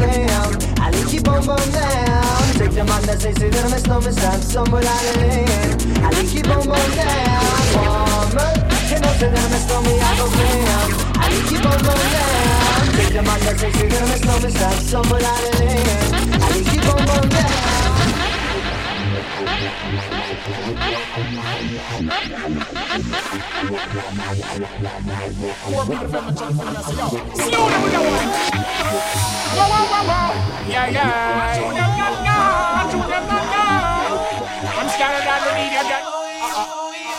I keep on going down. Take the man that says it on my stomach, stab someone out of hand. I keep on going down. Woman, you know that I'm a stomach, I go ground. I keep on going down. Take the man that says it on my stomach, stab someone out of. I keep on going down. I'm scared of the media.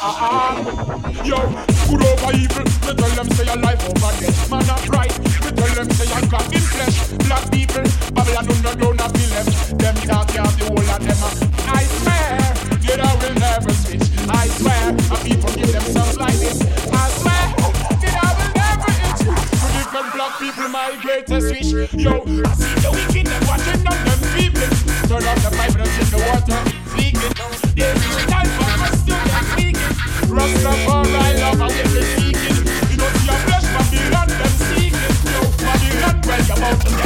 Uh. Yo. Good over evil. Me tell them say your life over death. Man not right. Me tell them say your God in flesh. Black people, Babylon no no not be left. Them talk you the whole of them. I swear, you I will never switch. I swear, and people give themselves like this. I swear, you know will never itch. To different black people, my greatest wish. Yo, I see the wicked them watching on them people. Turn off the pipe and drink the water. Leaking. There is time for Rastafari love, I will be speaking. You flesh, them well, about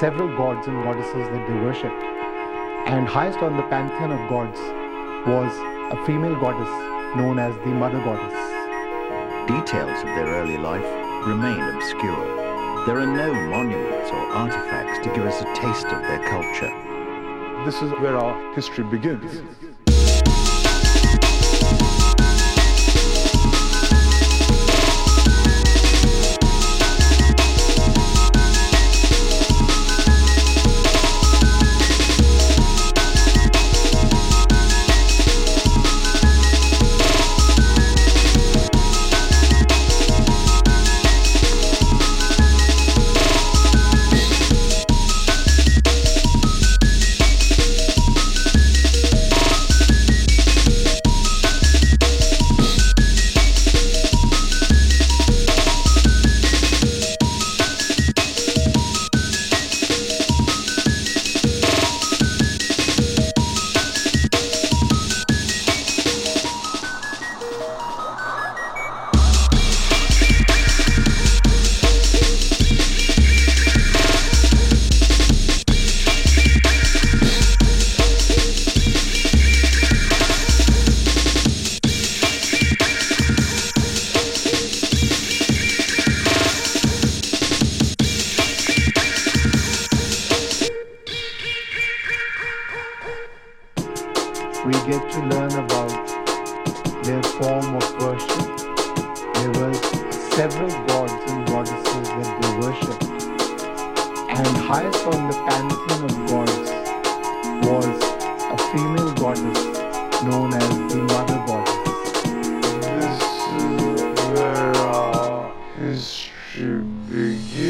several gods and goddesses that they worshipped. And highest on the pantheon of gods was a female goddess known as the Mother Goddess. Details of their early life remain obscure. There are no monuments or artifacts to give us a taste of their culture. This is where our history begins. History